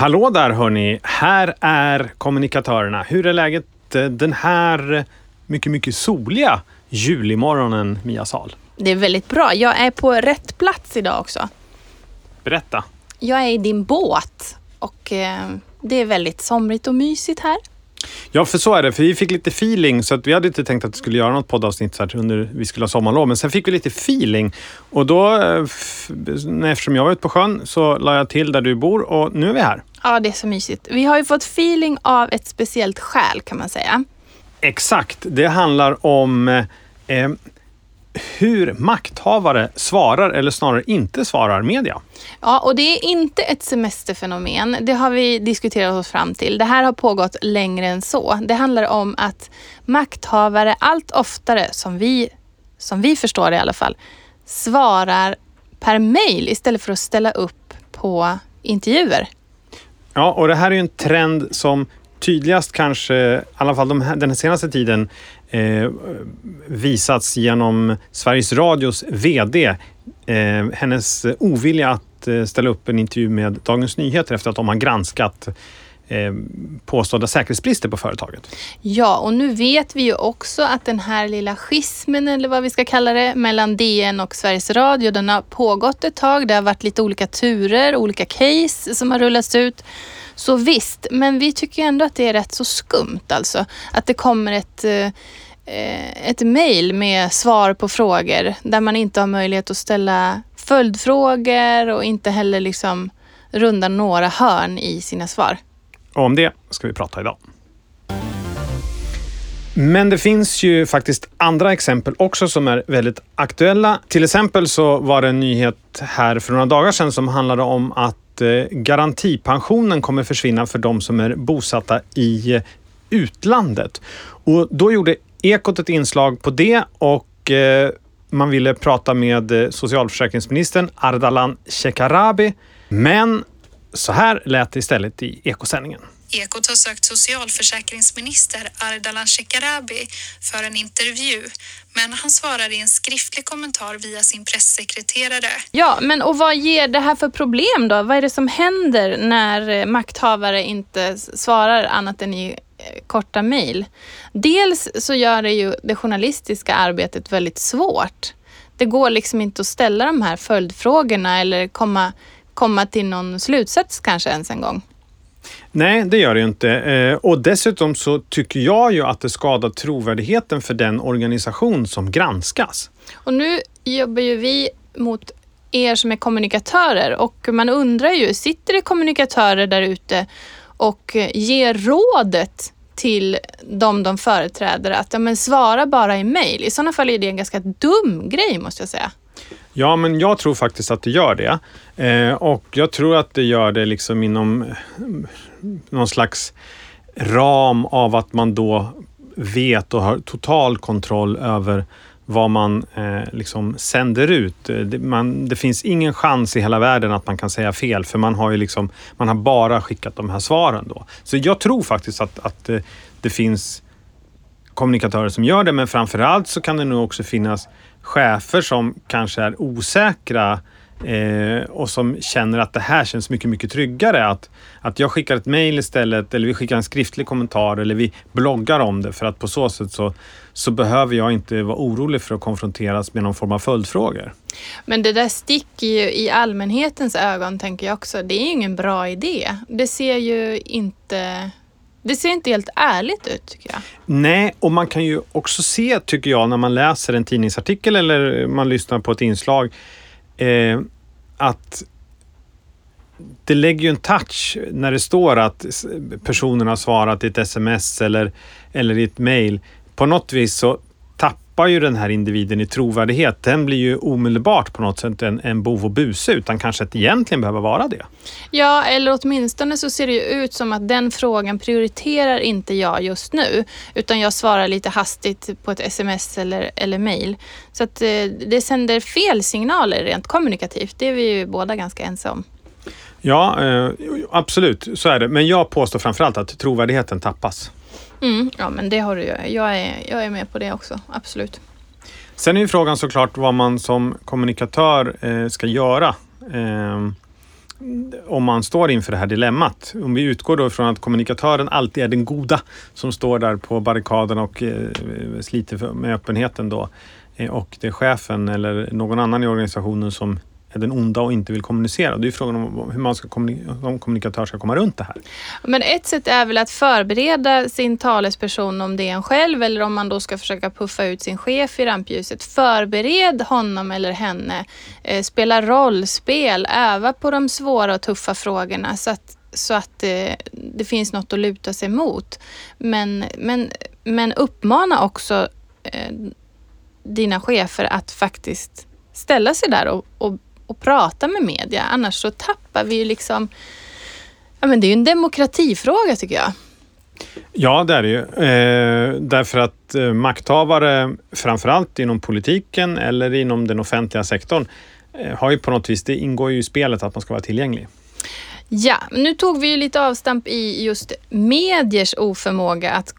Hallå där hörni! Här är kommunikatörerna. Hur är läget eh, den här mycket, mycket soliga julimorgonen, Mia Sal? Det är väldigt bra. Jag är på rätt plats idag också. Berätta. Jag är i din båt och eh, det är väldigt somrigt och mysigt här. Ja, för så är det. För vi fick lite feeling, så att vi hade inte tänkt att vi skulle göra något poddavsnitt så här under vi skulle ha sommarlov. Men sen fick vi lite feeling och då, eh, eftersom jag var ute på sjön, så la jag till där du bor och nu är vi här. Ja, det är så mysigt. Vi har ju fått feeling av ett speciellt skäl kan man säga. Exakt. Det handlar om eh, hur makthavare svarar eller snarare inte svarar media. Ja, och det är inte ett semesterfenomen. Det har vi diskuterat oss fram till. Det här har pågått längre än så. Det handlar om att makthavare allt oftare, som vi, som vi förstår det i alla fall, svarar per mail istället för att ställa upp på intervjuer. Ja, och det här är en trend som tydligast kanske, i alla fall de här, den senaste tiden, eh, visats genom Sveriges Radios VD. Eh, hennes ovilja att eh, ställa upp en intervju med Dagens Nyheter efter att de har granskat eh, påstådda säkerhetsbrister på företaget. Ja, och nu vet vi ju också att den här lilla schismen, eller vad vi ska kalla det, mellan DN och Sveriges Radio, den har pågått ett tag. Det har varit lite olika turer, olika case som har rullats ut. Så visst, men vi tycker ändå att det är rätt så skumt alltså. Att det kommer ett, eh, ett mejl med svar på frågor där man inte har möjlighet att ställa följdfrågor och inte heller liksom runda några hörn i sina svar. Och om det ska vi prata idag. Men det finns ju faktiskt andra exempel också som är väldigt aktuella. Till exempel så var det en nyhet här för några dagar sedan som handlade om att Eh, garantipensionen kommer försvinna för de som är bosatta i eh, utlandet. Och då gjorde Ekot ett inslag på det och eh, man ville prata med socialförsäkringsministern Ardalan Shekarabi. Men så här lät det istället i Ekosändningen. Ekot har sökt socialförsäkringsminister Ardalan Shekarabi för en intervju, men han svarar i en skriftlig kommentar via sin pressekreterare. Ja, men och vad ger det här för problem då? Vad är det som händer när eh, makthavare inte svarar annat än i eh, korta mejl? Dels så gör det ju det journalistiska arbetet väldigt svårt. Det går liksom inte att ställa de här följdfrågorna eller komma, komma till någon slutsats kanske ens en gång. Nej, det gör det ju inte. Eh, och dessutom så tycker jag ju att det skadar trovärdigheten för den organisation som granskas. Och nu jobbar ju vi mot er som är kommunikatörer och man undrar ju, sitter det kommunikatörer där ute och ger rådet till de de företräder att ja, men svara bara i mejl. I sådana fall är det en ganska dum grej måste jag säga. Ja, men jag tror faktiskt att det gör det. Eh, Och jag tror att det gör det liksom inom eh, någon slags ram av att man då vet och har total kontroll över vad man eh, liksom sänder ut. Eh, det, man, det finns ingen chans i hela världen att man kan säga fel för man har ju liksom, man har bara skickat de här svaren då. Så jag tror faktiskt att, att eh, det finns kommunikatörer som gör det, men framför allt så kan det nog också finnas chefer som kanske är osäkra eh, och som känner att det här känns mycket, mycket tryggare. Att, att jag skickar ett mejl istället eller vi skickar en skriftlig kommentar eller vi bloggar om det för att på så sätt så, så behöver jag inte vara orolig för att konfronteras med någon form av följdfrågor. Men det där sticker ju i allmänhetens ögon tänker jag också. Det är ingen bra idé. Det ser ju inte, det ser inte helt ärligt ut tycker jag. Nej, och man kan ju också se, tycker jag, när man läser en tidningsartikel eller man lyssnar på ett inslag, eh, att det lägger ju en touch när det står att personen har svarat i ett sms eller, eller i ett mejl. På något vis så tappar ju den här individen i trovärdighet. Den blir ju omedelbart på något sätt en, en bov och buse utan kanske att egentligen behöver vara det. Ja, eller åtminstone så ser det ju ut som att den frågan prioriterar inte jag just nu. Utan jag svarar lite hastigt på ett sms eller, eller mail. Så att eh, det sänder fel signaler rent kommunikativt. Det är vi ju båda ganska ense om. Ja, eh, absolut, så är det. Men jag påstår framförallt att trovärdigheten tappas. Mm, ja, men det har du ju. Jag är, jag är med på det också, absolut. Sen är ju frågan såklart vad man som kommunikatör eh, ska göra. Eh, om man står inför det här dilemmat. Om vi utgår då från att kommunikatören alltid är den goda som står där på barrikaden och eh, sliter med öppenheten då. Eh, och det är chefen eller någon annan i organisationen som är den onda och inte vill kommunicera. Det är frågan om hur man ska kommunikatör ska komma runt det här. Men ett sätt är väl att förbereda sin talesperson om det är en själv eller om man då ska försöka puffa ut sin chef i rampljuset. Förbered honom eller henne. Eh, spela rollspel, öva på de svåra och tuffa frågorna så att, så att det, det finns något att luta sig mot. Men, men, men uppmana också eh, dina chefer att faktiskt ställa sig där och, och och prata med media. Annars så tappar vi ju liksom... Ja, men det är ju en demokratifråga tycker jag. Ja, det är det ju. Eh, därför att eh, makthavare, framförallt inom politiken eller inom den offentliga sektorn, eh, har ju på något vis, det ingår ju i spelet att man ska vara tillgänglig. Ja, nu tog vi ju lite avstamp i just mediers oförmåga att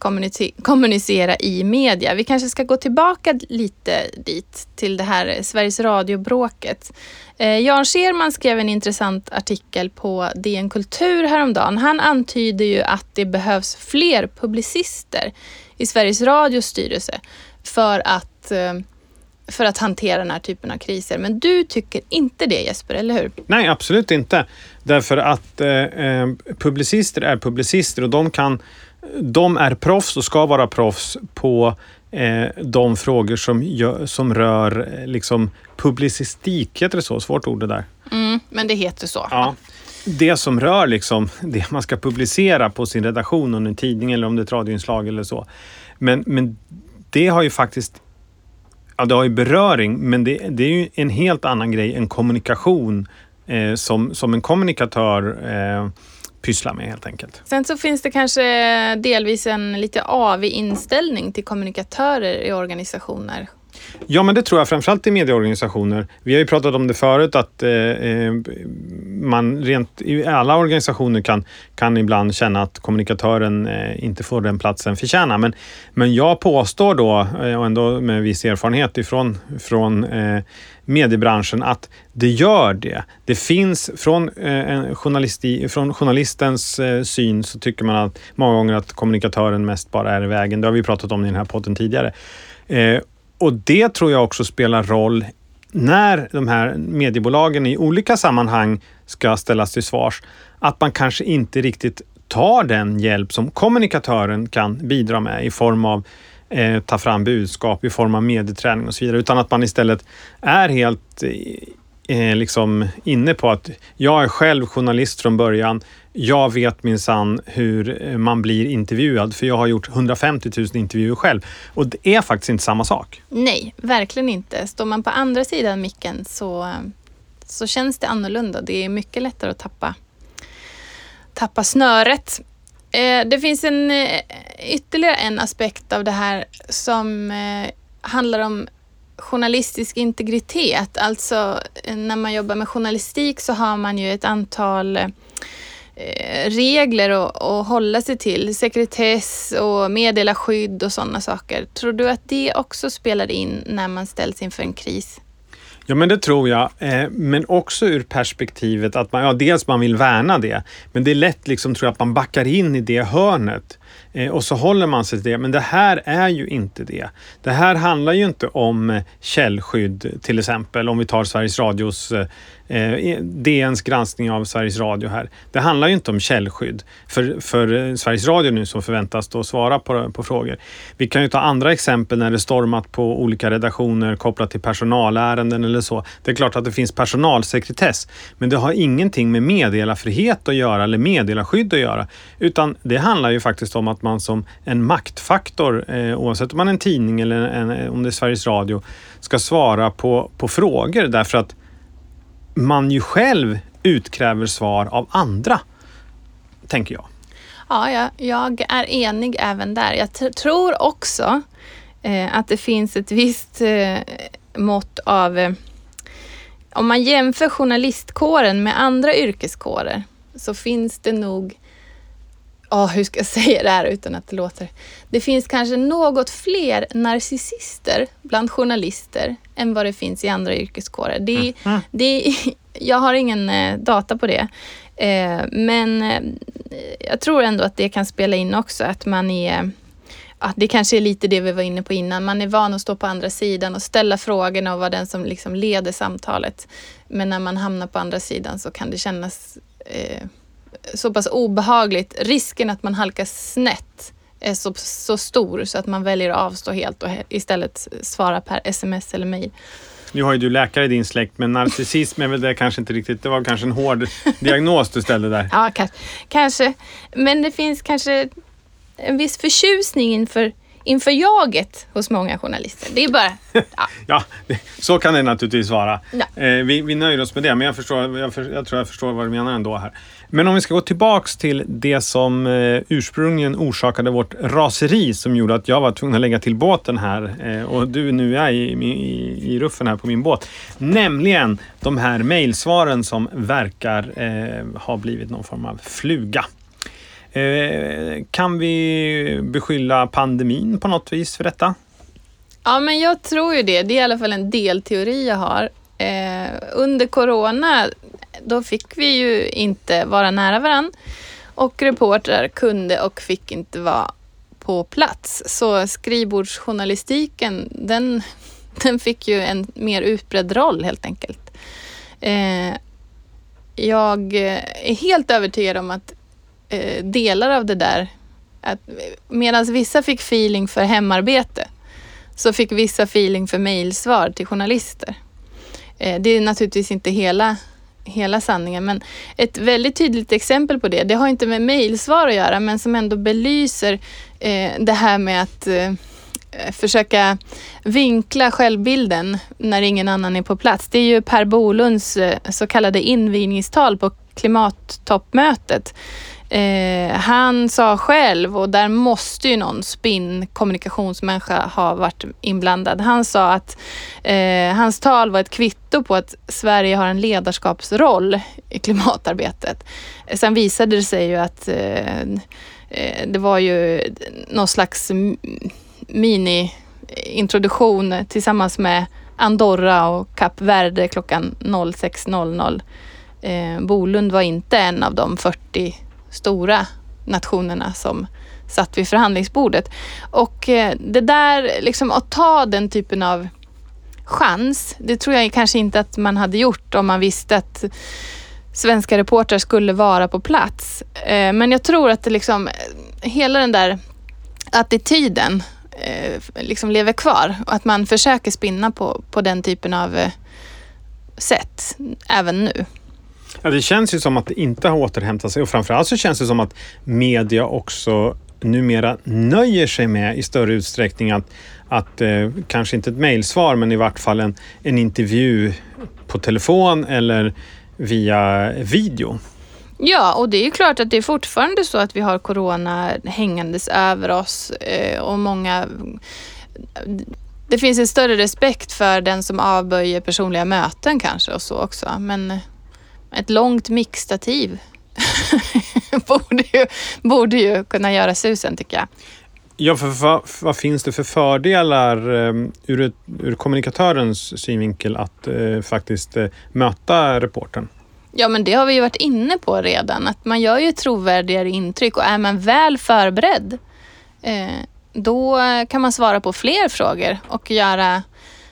kommunicera i media. Vi kanske ska gå tillbaka lite dit, till det här Sveriges Radio-bråket. Eh, Jan Scherman skrev en intressant artikel på DN Kultur häromdagen. Han antyder ju att det behövs fler publicister i Sveriges Radios styrelse för att eh, för att hantera den här typen av kriser. Men du tycker inte det Jesper, eller hur? Nej, absolut inte. Därför att eh, eh, publicister är publicister och de, kan, de är proffs och ska vara proffs på eh, de frågor som, gör, som rör eh, liksom, publicistik. Heter det så? Svårt ord det där. Mm, men det heter så. Ja. Det som rör liksom, det man ska publicera på sin redaktion, om en tidning eller om det är ett radioinslag eller så. Men, men det har ju faktiskt Ja, det har ju beröring, men det, det är ju en helt annan grej än kommunikation eh, som, som en kommunikatör eh, pysslar med helt enkelt. Sen så finns det kanske delvis en lite avig inställning till kommunikatörer i organisationer Ja, men det tror jag framförallt i medieorganisationer. Vi har ju pratat om det förut att eh, eh, man rent i alla organisationer kan, kan ibland känna att kommunikatören eh, inte får den platsen förtjänar. Men, men jag påstår då, eh, och ändå med viss erfarenhet ifrån från, eh, mediebranschen, att det gör det. Det finns från, eh, journalisti, från journalistens eh, syn så tycker man att många gånger att kommunikatören mest bara är i vägen. Det har vi pratat om i den här podden tidigare. Eh, och det tror jag också spelar roll när de här mediebolagen i olika sammanhang ska ställas till svars. Att man kanske inte riktigt tar den hjälp som kommunikatören kan bidra med i form av eh, ta fram budskap, i form av medieträning och så vidare. Utan att man istället är helt eh, eh liksom inne på att jag är själv journalist från början jag vet minsann hur eh, man blir intervjuad, för jag har gjort 150 000 intervjuer själv. Och det är faktiskt inte samma sak. Nej, verkligen inte. Står man på andra sidan micken så, eh, så känns det annorlunda. Det är mycket lättare att tappa, tappa snöret. Eh, det finns en, eh, ytterligare en aspekt av det här som eh, handlar om journalistisk integritet. Alltså när man jobbar med journalistik så har man ju ett antal regler att, att hålla sig till. Sekretess och meddelarskydd och sådana saker. Tror du att det också spelar in när man ställs inför en kris? Ja, men det tror jag. Eh, men också ur perspektivet att man, ja, dels man vill värna det, men det är lätt liksom, tror jag, att man backar in i det hörnet eh, och så håller man sig till det. Men det här är ju inte det. Det här handlar ju inte om källskydd, till exempel, om vi tar Sveriges Radios eh, eh, DNs granskning av Sveriges Radio här. Det handlar ju inte om källskydd för, för eh, Sveriges Radio nu som förväntas då svara på, på frågor. Vi kan ju ta andra exempel när det stormat på olika redaktioner kopplat till personalärenden eller så. Det är klart att det finns personalsekretess, men det har ingenting med meddelarfrihet att göra eller meddelarskydd att göra, utan det handlar ju faktiskt om att man som en maktfaktor, eh, oavsett om man är en tidning eller en, om det är Sveriges Radio, ska svara på, på frågor därför att man ju själv utkräver svar av andra, tänker jag. Ja, jag, jag är enig även där. Jag tror också eh, att det finns ett visst eh, mått av... Eh, om man jämför journalistkåren med andra yrkeskårer så finns det nog oh, hur ska jag säga det här utan att det låter... Det finns kanske något fler narcissister bland journalister än vad det finns i andra yrkeskårer. Det, mm. det, jag har ingen eh, data på det. Eh, men eh, jag tror ändå att det kan spela in också, att man är att det kanske är lite det vi var inne på innan. Man är van att stå på andra sidan och ställa frågorna och vara den som liksom leder samtalet. Men när man hamnar på andra sidan så kan det kännas eh, så pass obehagligt. Risken att man halkar snett är så, så stor så att man väljer att avstå helt och istället svara per sms eller mejl. Nu har ju du läkare i din släkt, men narcissism är väl det kanske inte riktigt... Det var kanske en hård diagnos du ställde där. Ja, kanske. kanske. Men det finns kanske en viss förtjusning inför inför jaget hos många journalister. Det är bara... Ja, ja så kan det naturligtvis vara. Ja. Eh, vi, vi nöjer oss med det, men jag, förstår, jag, för, jag, tror jag förstår vad du menar ändå här. Men om vi ska gå tillbaks till det som eh, ursprungligen orsakade vårt raseri som gjorde att jag var tvungen att lägga till båten här eh, och du nu är i, i, i ruffen här på min båt. Nämligen de här mejlsvaren som verkar eh, ha blivit någon form av fluga. Eh, kan vi beskylla pandemin på något vis för detta? Ja, men jag tror ju det. Det är i alla fall en delteori jag har. Eh, under corona, då fick vi ju inte vara nära varandra och reportrar kunde och fick inte vara på plats. Så skrivbordsjournalistiken, den, den fick ju en mer utbredd roll helt enkelt. Eh, jag är helt övertygad om att eh, delar av det där. Medan vissa fick feeling för hemarbete så fick vissa feeling för mejlsvar till journalister. Eh, det är naturligtvis inte hela, hela sanningen, men ett väldigt tydligt exempel på det, det har inte med mejlsvar att göra, men som ändå belyser eh, det här med att eh, försöka vinkla självbilden när ingen annan är på plats. Det är ju Per Bolunds eh, så kallade invigningstal på klimattoppmötet Eh, han sa själv, och där måste ju någon spinn kommunikationsmänniska ha varit inblandad. Han sa att eh, hans tal var ett kvitto på att Sverige har en ledarskapsroll i klimatarbetet. Sen visade det sig ju att eh, eh det var ju någon slags mini-introduktion tillsammans med Andorra och Kap Verde klockan 06.00. Eh, Bolund var inte en av de 40 stora nationerna som satt vid förhandlingsbordet. Och eh, det där, liksom att ta den typen av chans, det tror jag kanske inte att man hade gjort om man visste att svenska reportrar skulle vara på plats. Eh, men jag tror att det liksom, hela den där attityden eh, liksom lever kvar och att man försöker spinna på, på den typen av sätt även nu. Ja, det känns ju som att det inte har återhämtat sig och framförallt så känns det som att media också numera nöjer sig med i större utsträckning att, att eh, kanske inte ett mejlsvar men i vart fall en, en intervju på telefon eller via video. Ja, och det är ju klart att det är fortfarande så att vi har corona hängandes över oss eh, och många det finns en större respekt för den som avböjer personliga möten kanske och så också. Men eh, ett långt mixtativ borde, ju, borde ju kunna göra susen tycker jag. Ja, för vad, vad finns det för fördelar um, ur, ur kommunikatörens synvinkel att uh, faktiskt uh, möta reporten? Ja, men det har vi ju varit inne på redan, att man gör ju trovärdigare intryck och är man väl förberedd eh, då kan man svara på fler frågor och göra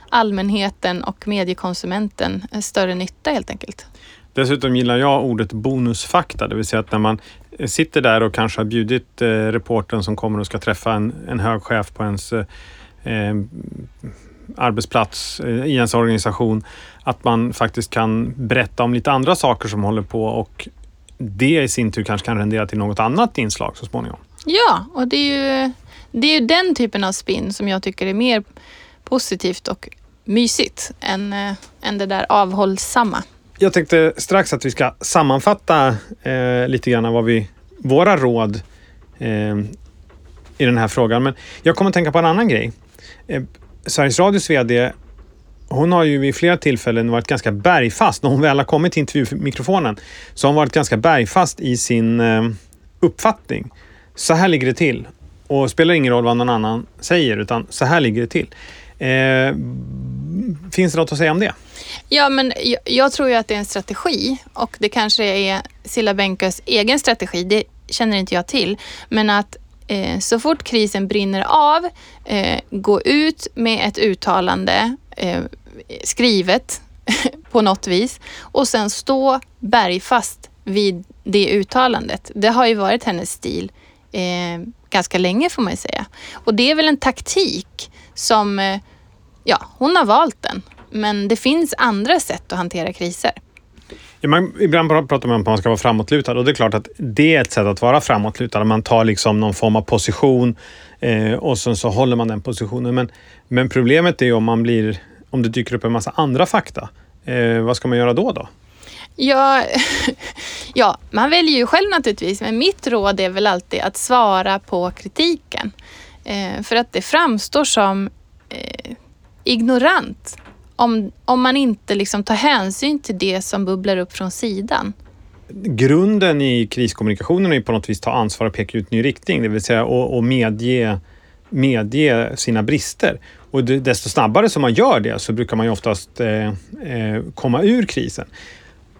allmänheten och mediekonsumenten större nytta helt enkelt. Dessutom gillar jag ordet bonusfakta, det vill säga att när man sitter där och kanske har bjudit eh, reporten som kommer och ska träffa en, en hög chef på ens eh, eh arbetsplats eh, i ens organisation, att man faktiskt kan berätta om lite andra saker som håller på och det i sin tur kanske kan rendera till något annat inslag så småningom. Ja, och det är ju, det är ju den typen av spinn som jag tycker är mer positivt och mysigt än, äh, än det där avhållsamma. Jag tänkte strax att vi ska sammanfatta eh, lite grann vad vi, våra råd eh, i den här frågan. Men jag kommer att tänka på en annan grej. Eh, Sveriges Radios VD hon har ju vid flera tillfällen varit ganska bergfast. När hon väl har kommit till intervjumikrofonen så har hon varit ganska bergfast i sin eh, uppfattning så här ligger det till. Och spelar ingen roll vad någon annan säger, utan så här ligger det till. Eh, finns det något att säga om det? Ja, men jag, jag, tror ju att det är en strategi och det kanske är Silla Bänkös egen strategi. Det känner inte jag till. Men att eh, så fort krisen brinner av, eh, gå ut med ett uttalande eh, skrivet på något vis och sen stå bergfast vid det uttalandet. Det har ju varit hennes stil eh, ganska länge får man ju säga. Och det är väl en taktik som, eh, ja, hon har valt den. Men det finns andra sätt att hantera kriser. Ja, man, ibland pratar man om att man ska vara framåtlutad och det är klart att det är ett sätt att vara framåtlutad. Man tar liksom någon form av position eh, och sen så håller man den positionen. Men, men problemet är om man blir, om det dyker upp en massa andra fakta. Eh, vad ska man göra då? då? Ja, ja, man väljer ju själv naturligtvis, men mitt råd är väl alltid att svara på kritiken. Eh, för att det framstår som eh, ignorant om, om man inte liksom tar hänsyn till det som bubblar upp från sidan. Grunden i kriskommunikationen är på något vis att ta ansvar och peka ut ny riktning, det vill säga att medge, medge sina brister. Och desto snabbare som man gör det så brukar man ju oftast eh, eh, komma ur krisen.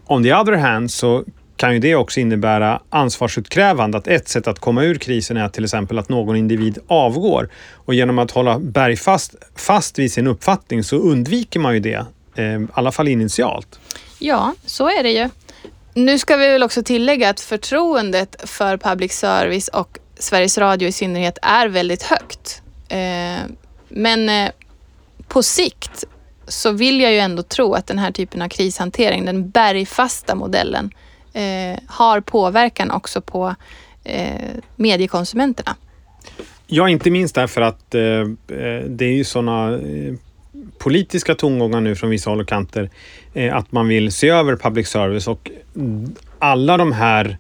On the other hand så kan ju det också innebära ansvarsutkrävande. Att ett sätt att komma ur krisen är till exempel att någon individ avgår. Och genom att hålla bergfast fast vid sin uppfattning så undviker man ju det, eh, i alla fall initialt. Ja, så är det ju. Nu ska vi väl också tillägga att förtroendet för public service och Sveriges Radio i synnerhet är väldigt högt. Eh, men eh, på sikt så vill jag ju ändå tro att den här typen av krishantering, den bergfasta modellen, eh, har påverkan också på eh, mediekonsumenterna. Ja, inte minst därför att eh, eh det är ju sådana eh, politiska tongångar nu från vissa håll och kanter eh, att man vill se över public service och alla de här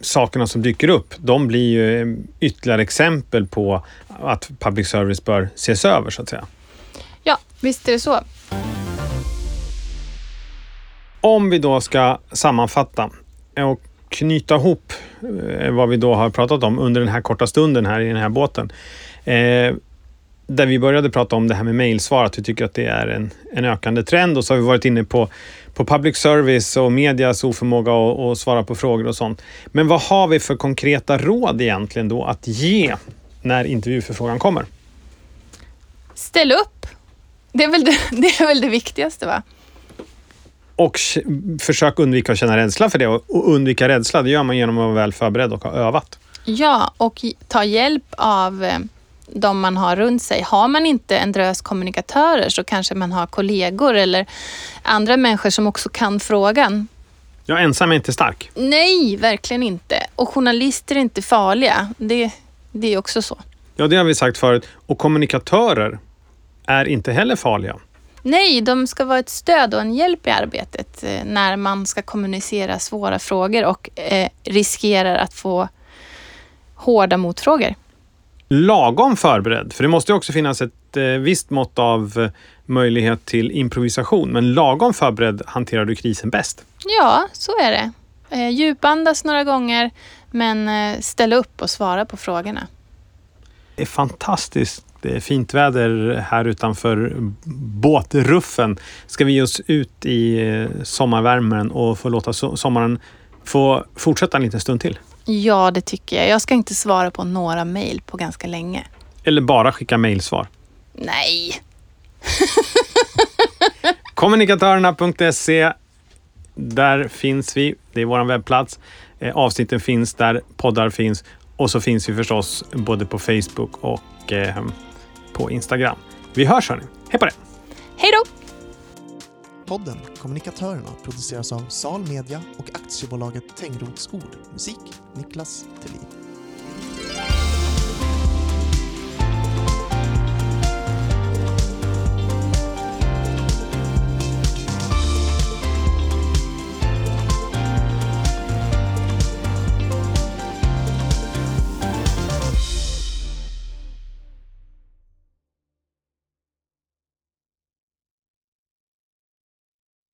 sakerna som dyker upp, de blir ju ytterligare exempel på att public service bör ses över så att säga. Ja, visst är det så. Om vi då ska sammanfatta och knyta ihop eh, vad vi då har pratat om under den här korta stunden här i den här båten. Eh, där vi började prata om det här med mejlsvar, att vi tycker att det är en, en ökande trend och så har vi varit inne på, på public service och medias oförmåga att svara på frågor och sånt. Men vad har vi för konkreta råd egentligen då att ge när intervjuförfrågan kommer? Ställ upp! Det är väl det, det, är väl det viktigaste va? Och försök undvika att känna rädsla för det. Och undvika rädsla, det gör man genom att vara väl förberedd och ha övat. Ja, och ta hjälp av eh, de man har runt sig. Har man inte en drös kommunikatörer så kanske man har kollegor eller andra människor som också kan frågan. Ja, ensam är inte stark. Nej, verkligen inte. Och journalister är inte farliga. Det, det är också så. Ja, det har vi sagt förut. Och kommunikatörer är inte heller farliga. Nej, de ska vara ett stöd och en hjälp i arbetet eh, när man ska kommunicera svåra frågor och eh, riskerar att få hårda motfrågor. Lagom förberedd, för det måste också finnas ett eh, visst mått av möjlighet till improvisation. Men lagom förberedd hanterar du krisen bäst. Ja, så är det. Eh, djupandas några gånger, men ställa upp och svara på frågorna. Det är fantastiskt det är fint väder här utanför båtruffen. Ska vi ge oss ut i eh, sommarvärmen och få låta sommaren få fortsätta en liten stund till? Ja, det tycker jag. Jag ska inte svara på några mejl på ganska länge. Eller bara skicka mejlsvar? Nej. Kommunikatörerna.se Där finns vi. Det är vår webbplats. Eh, avsnitten finns där poddar finns och så finns vi förstås både på Facebook och eh, på Instagram. Vi hörs hörni. Hej på det! Hej då! Podden Kommunikatörerna produceras av Sal Media och aktiebolaget Tengrots Ord. Musik Niklas Thelin.